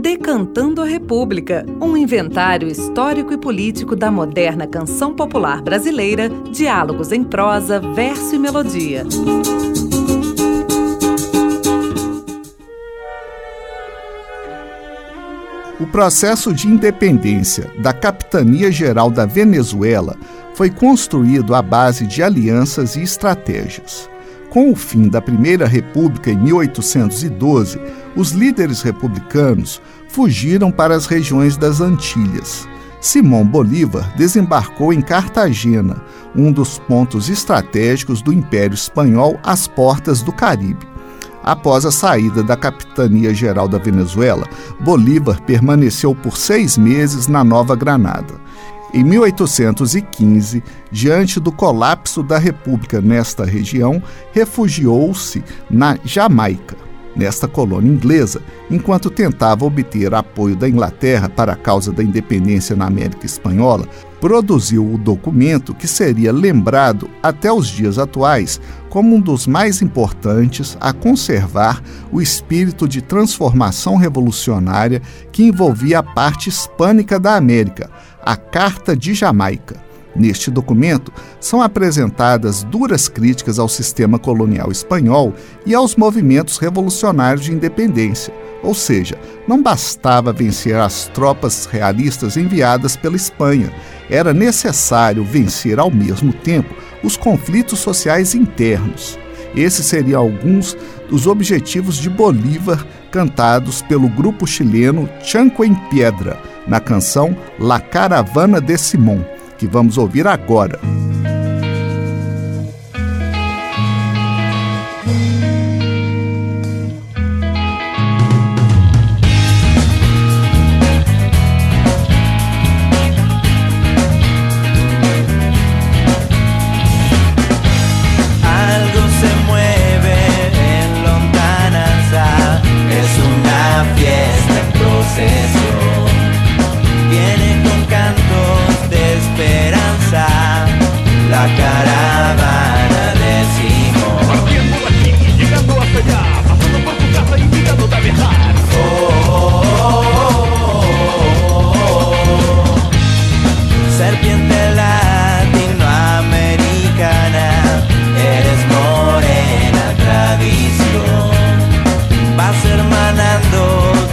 Decantando a República, um inventário histórico e político da moderna canção popular brasileira, diálogos em prosa, verso e melodia. O processo de independência da Capitania Geral da Venezuela foi construído à base de alianças e estratégias. Com o fim da Primeira República em 1812, os líderes republicanos fugiram para as regiões das Antilhas. Simão Bolívar desembarcou em Cartagena, um dos pontos estratégicos do Império Espanhol às portas do Caribe. Após a saída da Capitania Geral da Venezuela, Bolívar permaneceu por seis meses na Nova Granada. Em 1815, diante do colapso da República nesta região, refugiou-se na Jamaica nesta colônia inglesa, enquanto tentava obter apoio da Inglaterra para a causa da independência na América Espanhola, produziu o documento que seria lembrado até os dias atuais como um dos mais importantes a conservar o espírito de transformação revolucionária que envolvia a parte hispânica da América, a Carta de Jamaica. Neste documento, são apresentadas duras críticas ao sistema colonial espanhol e aos movimentos revolucionários de independência. Ou seja, não bastava vencer as tropas realistas enviadas pela Espanha, era necessário vencer ao mesmo tempo os conflitos sociais internos. Esses seriam alguns dos objetivos de Bolívar cantados pelo grupo chileno Chanco em Piedra, na canção La Caravana de Simón que vamos ouvir agora.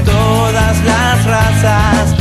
todas las razas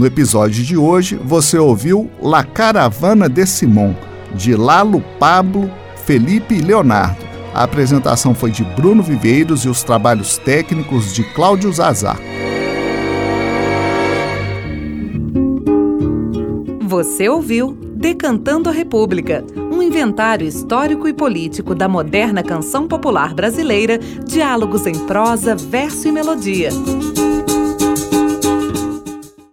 No episódio de hoje, você ouviu La Caravana de Simon, de Lalo Pablo, Felipe e Leonardo. A apresentação foi de Bruno Viveiros e os trabalhos técnicos de Cláudio Zazar. Você ouviu Decantando a República, um inventário histórico e político da moderna canção popular brasileira, diálogos em prosa, verso e melodia.